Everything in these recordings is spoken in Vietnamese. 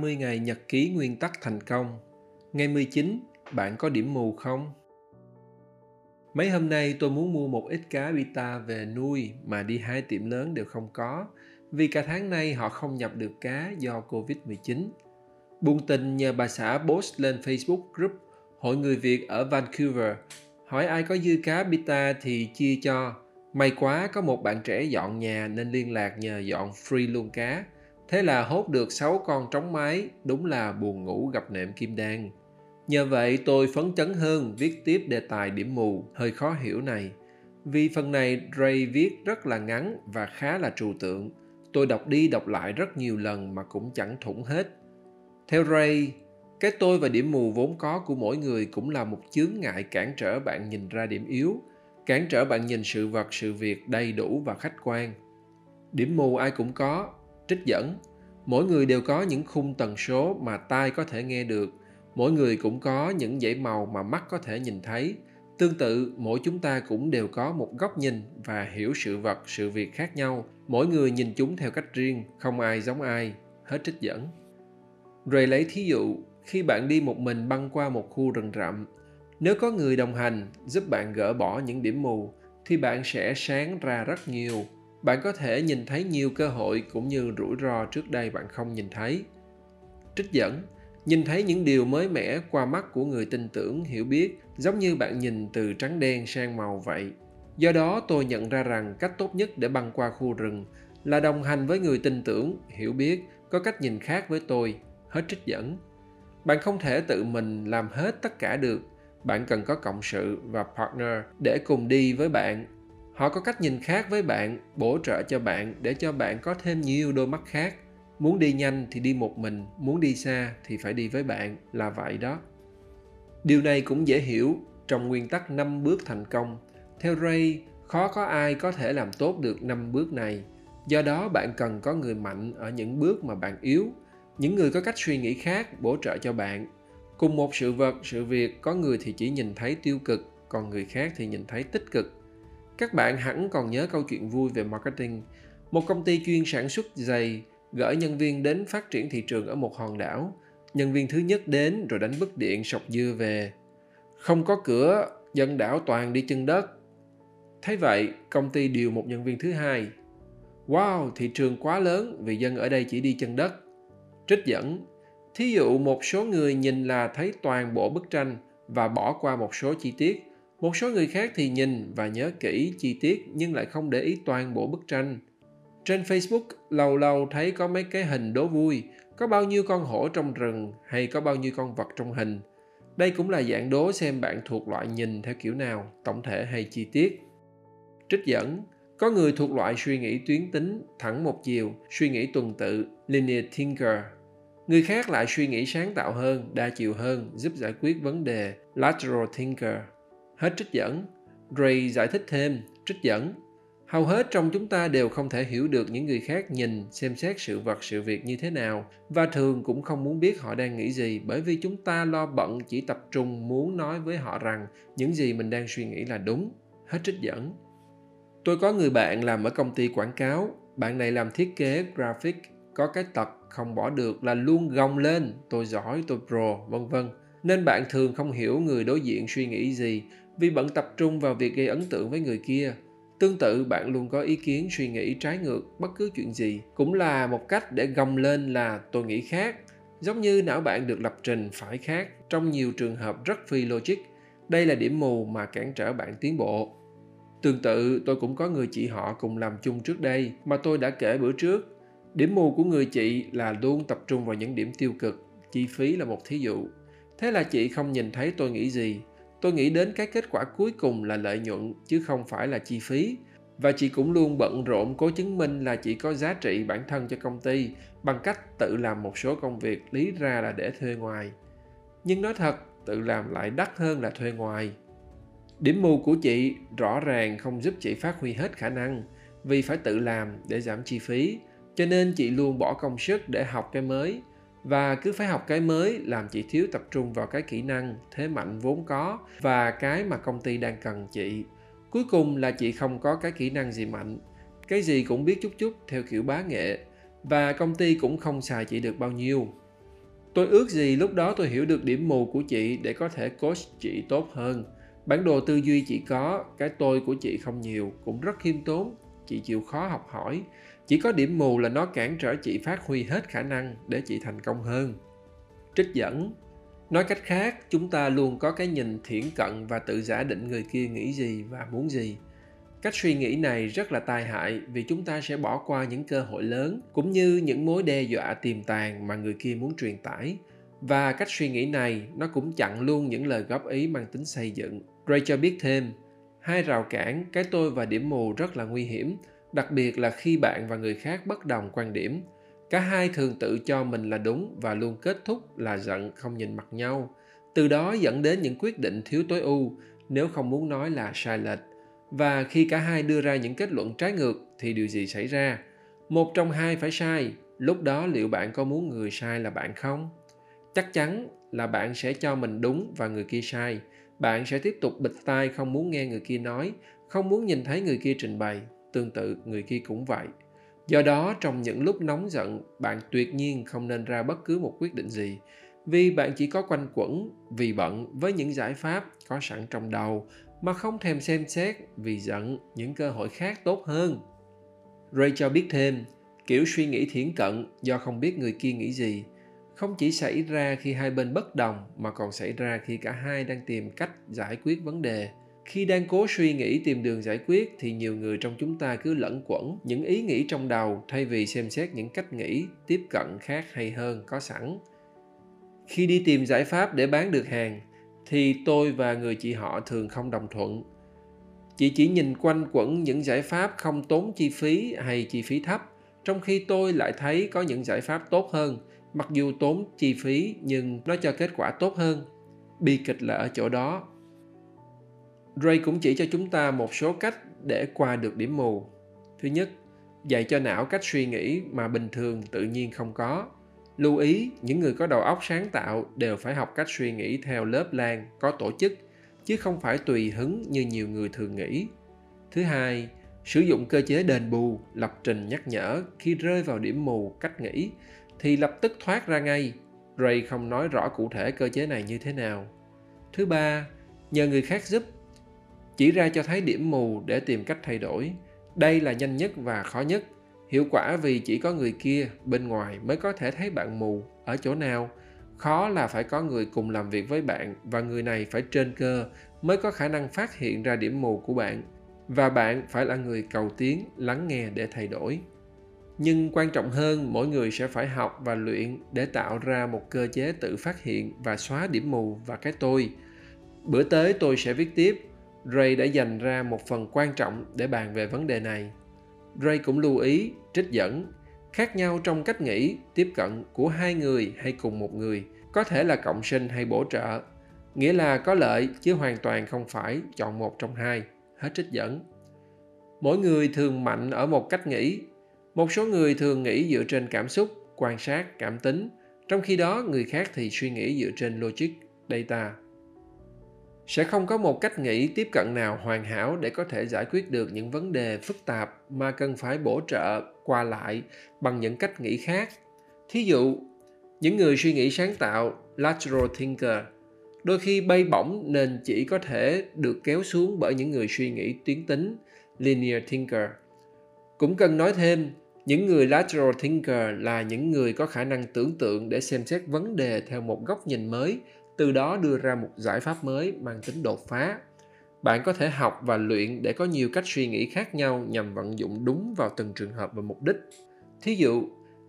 30 ngày nhật ký nguyên tắc thành công. Ngày 19, bạn có điểm mù không? Mấy hôm nay tôi muốn mua một ít cá bita về nuôi mà đi hai tiệm lớn đều không có vì cả tháng nay họ không nhập được cá do Covid-19. Buồn tình nhờ bà xã post lên Facebook group Hội người Việt ở Vancouver hỏi ai có dư cá bita thì chia cho. May quá có một bạn trẻ dọn nhà nên liên lạc nhờ dọn free luôn cá. Thế là hốt được 6 con trống mái, đúng là buồn ngủ gặp nệm kim đan. Nhờ vậy tôi phấn chấn hơn viết tiếp đề tài điểm mù hơi khó hiểu này. Vì phần này Ray viết rất là ngắn và khá là trừu tượng. Tôi đọc đi đọc lại rất nhiều lần mà cũng chẳng thủng hết. Theo Ray, cái tôi và điểm mù vốn có của mỗi người cũng là một chướng ngại cản trở bạn nhìn ra điểm yếu, cản trở bạn nhìn sự vật sự việc đầy đủ và khách quan. Điểm mù ai cũng có, trích dẫn. Mỗi người đều có những khung tần số mà tai có thể nghe được. Mỗi người cũng có những dãy màu mà mắt có thể nhìn thấy. Tương tự, mỗi chúng ta cũng đều có một góc nhìn và hiểu sự vật, sự việc khác nhau. Mỗi người nhìn chúng theo cách riêng, không ai giống ai. Hết trích dẫn. Rồi lấy thí dụ, khi bạn đi một mình băng qua một khu rừng rậm, nếu có người đồng hành giúp bạn gỡ bỏ những điểm mù, thì bạn sẽ sáng ra rất nhiều bạn có thể nhìn thấy nhiều cơ hội cũng như rủi ro trước đây bạn không nhìn thấy. Trích dẫn, nhìn thấy những điều mới mẻ qua mắt của người tin tưởng hiểu biết, giống như bạn nhìn từ trắng đen sang màu vậy. Do đó, tôi nhận ra rằng cách tốt nhất để băng qua khu rừng là đồng hành với người tin tưởng, hiểu biết, có cách nhìn khác với tôi. Hết trích dẫn. Bạn không thể tự mình làm hết tất cả được. Bạn cần có cộng sự và partner để cùng đi với bạn họ có cách nhìn khác với bạn, bổ trợ cho bạn để cho bạn có thêm nhiều đôi mắt khác. Muốn đi nhanh thì đi một mình, muốn đi xa thì phải đi với bạn, là vậy đó. Điều này cũng dễ hiểu. Trong nguyên tắc 5 bước thành công, theo ray, khó có ai có thể làm tốt được 5 bước này. Do đó bạn cần có người mạnh ở những bước mà bạn yếu. Những người có cách suy nghĩ khác bổ trợ cho bạn. Cùng một sự vật, sự việc, có người thì chỉ nhìn thấy tiêu cực, còn người khác thì nhìn thấy tích cực các bạn hẳn còn nhớ câu chuyện vui về marketing. Một công ty chuyên sản xuất giày gửi nhân viên đến phát triển thị trường ở một hòn đảo. Nhân viên thứ nhất đến rồi đánh bức điện sọc dưa về. Không có cửa, dân đảo toàn đi chân đất. Thấy vậy, công ty điều một nhân viên thứ hai. Wow, thị trường quá lớn vì dân ở đây chỉ đi chân đất. Trích dẫn, thí dụ một số người nhìn là thấy toàn bộ bức tranh và bỏ qua một số chi tiết một số người khác thì nhìn và nhớ kỹ chi tiết nhưng lại không để ý toàn bộ bức tranh. Trên facebook, lâu lâu thấy có mấy cái hình đố vui, có bao nhiêu con hổ trong rừng hay có bao nhiêu con vật trong hình. Đây cũng là dạng đố xem bạn thuộc loại nhìn theo kiểu nào, tổng thể hay chi tiết. Trích dẫn, có người thuộc loại suy nghĩ tuyến tính, thẳng một chiều, suy nghĩ tuần tự, linear thinker. Người khác lại suy nghĩ sáng tạo hơn, đa chiều hơn, giúp giải quyết vấn đề, lateral thinker. Hết trích dẫn. Ray giải thích thêm, trích dẫn. Hầu hết trong chúng ta đều không thể hiểu được những người khác nhìn, xem xét sự vật sự việc như thế nào và thường cũng không muốn biết họ đang nghĩ gì bởi vì chúng ta lo bận chỉ tập trung muốn nói với họ rằng những gì mình đang suy nghĩ là đúng. Hết trích dẫn. Tôi có người bạn làm ở công ty quảng cáo, bạn này làm thiết kế graphic, có cái tật không bỏ được là luôn gồng lên, tôi giỏi, tôi pro, vân vân. Nên bạn thường không hiểu người đối diện suy nghĩ gì vì bận tập trung vào việc gây ấn tượng với người kia. Tương tự, bạn luôn có ý kiến, suy nghĩ trái ngược, bất cứ chuyện gì. Cũng là một cách để gồng lên là tôi nghĩ khác. Giống như não bạn được lập trình phải khác. Trong nhiều trường hợp rất phi logic, đây là điểm mù mà cản trở bạn tiến bộ. Tương tự, tôi cũng có người chị họ cùng làm chung trước đây, mà tôi đã kể bữa trước. Điểm mù của người chị là luôn tập trung vào những điểm tiêu cực, chi phí là một thí dụ. Thế là chị không nhìn thấy tôi nghĩ gì tôi nghĩ đến cái kết quả cuối cùng là lợi nhuận, chứ không phải là chi phí. Và chị cũng luôn bận rộn cố chứng minh là chị có giá trị bản thân cho công ty bằng cách tự làm một số công việc lý ra là để thuê ngoài. Nhưng nói thật, tự làm lại đắt hơn là thuê ngoài. Điểm mù của chị rõ ràng không giúp chị phát huy hết khả năng vì phải tự làm để giảm chi phí. Cho nên chị luôn bỏ công sức để học cái mới và cứ phải học cái mới làm chị thiếu tập trung vào cái kỹ năng thế mạnh vốn có và cái mà công ty đang cần chị cuối cùng là chị không có cái kỹ năng gì mạnh cái gì cũng biết chút chút theo kiểu bá nghệ và công ty cũng không xài chị được bao nhiêu Tôi ước gì lúc đó tôi hiểu được điểm mù của chị để có thể coach chị tốt hơn. Bản đồ tư duy chị có, cái tôi của chị không nhiều, cũng rất khiêm tốn. Chị chịu khó học hỏi. Chỉ có điểm mù là nó cản trở chị phát huy hết khả năng để chị thành công hơn. Trích dẫn Nói cách khác, chúng ta luôn có cái nhìn thiển cận và tự giả định người kia nghĩ gì và muốn gì. Cách suy nghĩ này rất là tai hại vì chúng ta sẽ bỏ qua những cơ hội lớn cũng như những mối đe dọa tiềm tàng mà người kia muốn truyền tải. Và cách suy nghĩ này nó cũng chặn luôn những lời góp ý mang tính xây dựng. Ray cho biết thêm, hai rào cản, cái tôi và điểm mù rất là nguy hiểm, đặc biệt là khi bạn và người khác bất đồng quan điểm, cả hai thường tự cho mình là đúng và luôn kết thúc là giận không nhìn mặt nhau. Từ đó dẫn đến những quyết định thiếu tối ưu, nếu không muốn nói là sai lệch. Và khi cả hai đưa ra những kết luận trái ngược thì điều gì xảy ra? Một trong hai phải sai. Lúc đó liệu bạn có muốn người sai là bạn không? Chắc chắn là bạn sẽ cho mình đúng và người kia sai. Bạn sẽ tiếp tục bịt tai không muốn nghe người kia nói, không muốn nhìn thấy người kia trình bày tương tự, người kia cũng vậy. Do đó, trong những lúc nóng giận, bạn tuyệt nhiên không nên ra bất cứ một quyết định gì. Vì bạn chỉ có quanh quẩn, vì bận với những giải pháp có sẵn trong đầu, mà không thèm xem xét vì giận những cơ hội khác tốt hơn. Ray cho biết thêm, kiểu suy nghĩ thiển cận do không biết người kia nghĩ gì. Không chỉ xảy ra khi hai bên bất đồng, mà còn xảy ra khi cả hai đang tìm cách giải quyết vấn đề khi đang cố suy nghĩ tìm đường giải quyết, thì nhiều người trong chúng ta cứ lẫn quẩn những ý nghĩ trong đầu thay vì xem xét những cách nghĩ tiếp cận khác hay hơn có sẵn. Khi đi tìm giải pháp để bán được hàng, thì tôi và người chị họ thường không đồng thuận. Chị chỉ nhìn quanh quẩn những giải pháp không tốn chi phí hay chi phí thấp, trong khi tôi lại thấy có những giải pháp tốt hơn, mặc dù tốn chi phí nhưng nó cho kết quả tốt hơn. Bi kịch là ở chỗ đó. Ray cũng chỉ cho chúng ta một số cách để qua được điểm mù. Thứ nhất, dạy cho não cách suy nghĩ mà bình thường tự nhiên không có. Lưu ý, những người có đầu óc sáng tạo đều phải học cách suy nghĩ theo lớp lan, có tổ chức, chứ không phải tùy hứng như nhiều người thường nghĩ. Thứ hai, sử dụng cơ chế đền bù, lập trình nhắc nhở khi rơi vào điểm mù cách nghĩ thì lập tức thoát ra ngay. Ray không nói rõ cụ thể cơ chế này như thế nào. Thứ ba, nhờ người khác giúp chỉ ra cho thấy điểm mù để tìm cách thay đổi. Đây là nhanh nhất và khó nhất. Hiệu quả vì chỉ có người kia bên ngoài mới có thể thấy bạn mù ở chỗ nào. Khó là phải có người cùng làm việc với bạn và người này phải trên cơ mới có khả năng phát hiện ra điểm mù của bạn. Và bạn phải là người cầu tiến, lắng nghe để thay đổi. Nhưng quan trọng hơn, mỗi người sẽ phải học và luyện để tạo ra một cơ chế tự phát hiện và xóa điểm mù và cái tôi. Bữa tới tôi sẽ viết tiếp. Ray đã dành ra một phần quan trọng để bàn về vấn đề này. Ray cũng lưu ý, trích dẫn, khác nhau trong cách nghĩ, tiếp cận của hai người hay cùng một người, có thể là cộng sinh hay bổ trợ, nghĩa là có lợi chứ hoàn toàn không phải chọn một trong hai. Hết trích dẫn. Mỗi người thường mạnh ở một cách nghĩ. Một số người thường nghĩ dựa trên cảm xúc, quan sát, cảm tính, trong khi đó người khác thì suy nghĩ dựa trên logic, data, sẽ không có một cách nghĩ tiếp cận nào hoàn hảo để có thể giải quyết được những vấn đề phức tạp mà cần phải bổ trợ qua lại bằng những cách nghĩ khác. Thí dụ, những người suy nghĩ sáng tạo, lateral thinker, đôi khi bay bổng nên chỉ có thể được kéo xuống bởi những người suy nghĩ tuyến tính, linear thinker. Cũng cần nói thêm, những người lateral thinker là những người có khả năng tưởng tượng để xem xét vấn đề theo một góc nhìn mới từ đó đưa ra một giải pháp mới mang tính đột phá. Bạn có thể học và luyện để có nhiều cách suy nghĩ khác nhau nhằm vận dụng đúng vào từng trường hợp và mục đích. Thí dụ,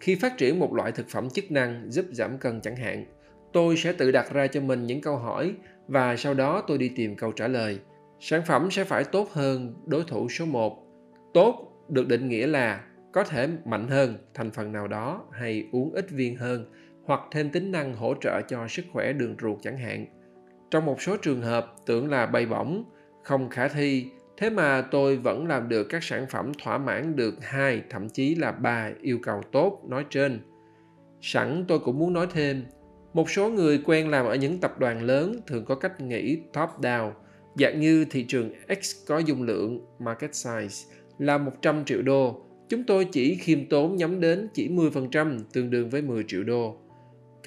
khi phát triển một loại thực phẩm chức năng giúp giảm cân chẳng hạn, tôi sẽ tự đặt ra cho mình những câu hỏi và sau đó tôi đi tìm câu trả lời. Sản phẩm sẽ phải tốt hơn đối thủ số 1. Tốt được định nghĩa là có thể mạnh hơn thành phần nào đó hay uống ít viên hơn hoặc thêm tính năng hỗ trợ cho sức khỏe đường ruột chẳng hạn. Trong một số trường hợp tưởng là bay bổng, không khả thi, thế mà tôi vẫn làm được các sản phẩm thỏa mãn được hai thậm chí là ba yêu cầu tốt nói trên. Sẵn tôi cũng muốn nói thêm, một số người quen làm ở những tập đoàn lớn thường có cách nghĩ top down, dạng như thị trường X có dung lượng market size là 100 triệu đô, chúng tôi chỉ khiêm tốn nhắm đến chỉ 10% tương đương với 10 triệu đô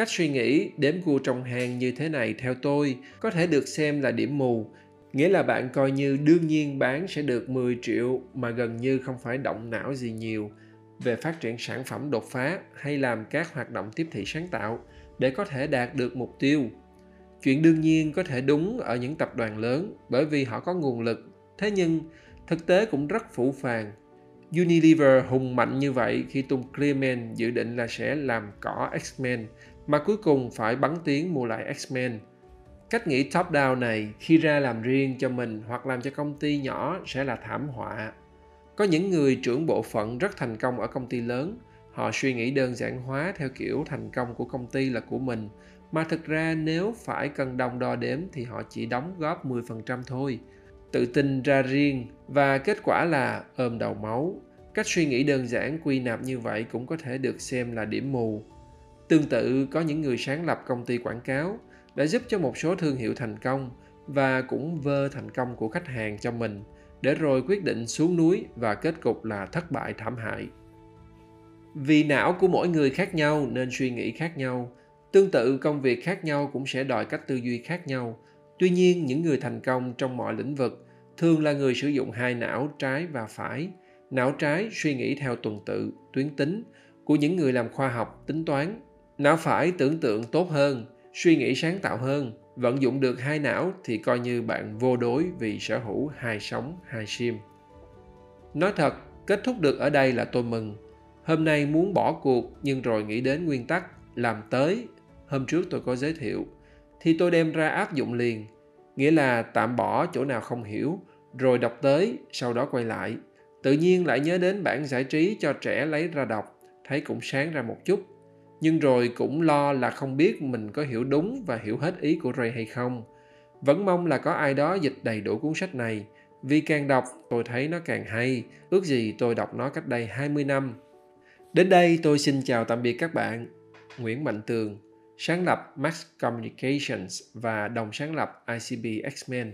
cách suy nghĩ, đếm cua trong hang như thế này theo tôi có thể được xem là điểm mù. Nghĩa là bạn coi như đương nhiên bán sẽ được 10 triệu mà gần như không phải động não gì nhiều. Về phát triển sản phẩm đột phá hay làm các hoạt động tiếp thị sáng tạo để có thể đạt được mục tiêu. Chuyện đương nhiên có thể đúng ở những tập đoàn lớn bởi vì họ có nguồn lực. Thế nhưng, thực tế cũng rất phủ phàng. Unilever hùng mạnh như vậy khi tung Clearman dự định là sẽ làm cỏ X-Men mà cuối cùng phải bắn tiếng mua lại X-Men. Cách nghĩ top-down này khi ra làm riêng cho mình hoặc làm cho công ty nhỏ sẽ là thảm họa. Có những người trưởng bộ phận rất thành công ở công ty lớn, họ suy nghĩ đơn giản hóa theo kiểu thành công của công ty là của mình, mà thực ra nếu phải cân đồng đo đếm thì họ chỉ đóng góp 10% thôi tự tin ra riêng và kết quả là ôm đầu máu cách suy nghĩ đơn giản quy nạp như vậy cũng có thể được xem là điểm mù tương tự có những người sáng lập công ty quảng cáo đã giúp cho một số thương hiệu thành công và cũng vơ thành công của khách hàng cho mình để rồi quyết định xuống núi và kết cục là thất bại thảm hại vì não của mỗi người khác nhau nên suy nghĩ khác nhau tương tự công việc khác nhau cũng sẽ đòi cách tư duy khác nhau Tuy nhiên, những người thành công trong mọi lĩnh vực thường là người sử dụng hai não trái và phải. Não trái suy nghĩ theo tuần tự, tuyến tính của những người làm khoa học, tính toán. Não phải tưởng tượng tốt hơn, suy nghĩ sáng tạo hơn. Vận dụng được hai não thì coi như bạn vô đối vì sở hữu hai sóng hai sim. Nói thật, kết thúc được ở đây là tôi mừng. Hôm nay muốn bỏ cuộc nhưng rồi nghĩ đến nguyên tắc làm tới. Hôm trước tôi có giới thiệu thì tôi đem ra áp dụng liền nghĩa là tạm bỏ chỗ nào không hiểu rồi đọc tới sau đó quay lại tự nhiên lại nhớ đến bản giải trí cho trẻ lấy ra đọc thấy cũng sáng ra một chút nhưng rồi cũng lo là không biết mình có hiểu đúng và hiểu hết ý của Ray hay không. Vẫn mong là có ai đó dịch đầy đủ cuốn sách này, vì càng đọc tôi thấy nó càng hay, ước gì tôi đọc nó cách đây 20 năm. Đến đây tôi xin chào tạm biệt các bạn. Nguyễn Mạnh Tường sáng lập Max Communications và đồng sáng lập ICB X-Men.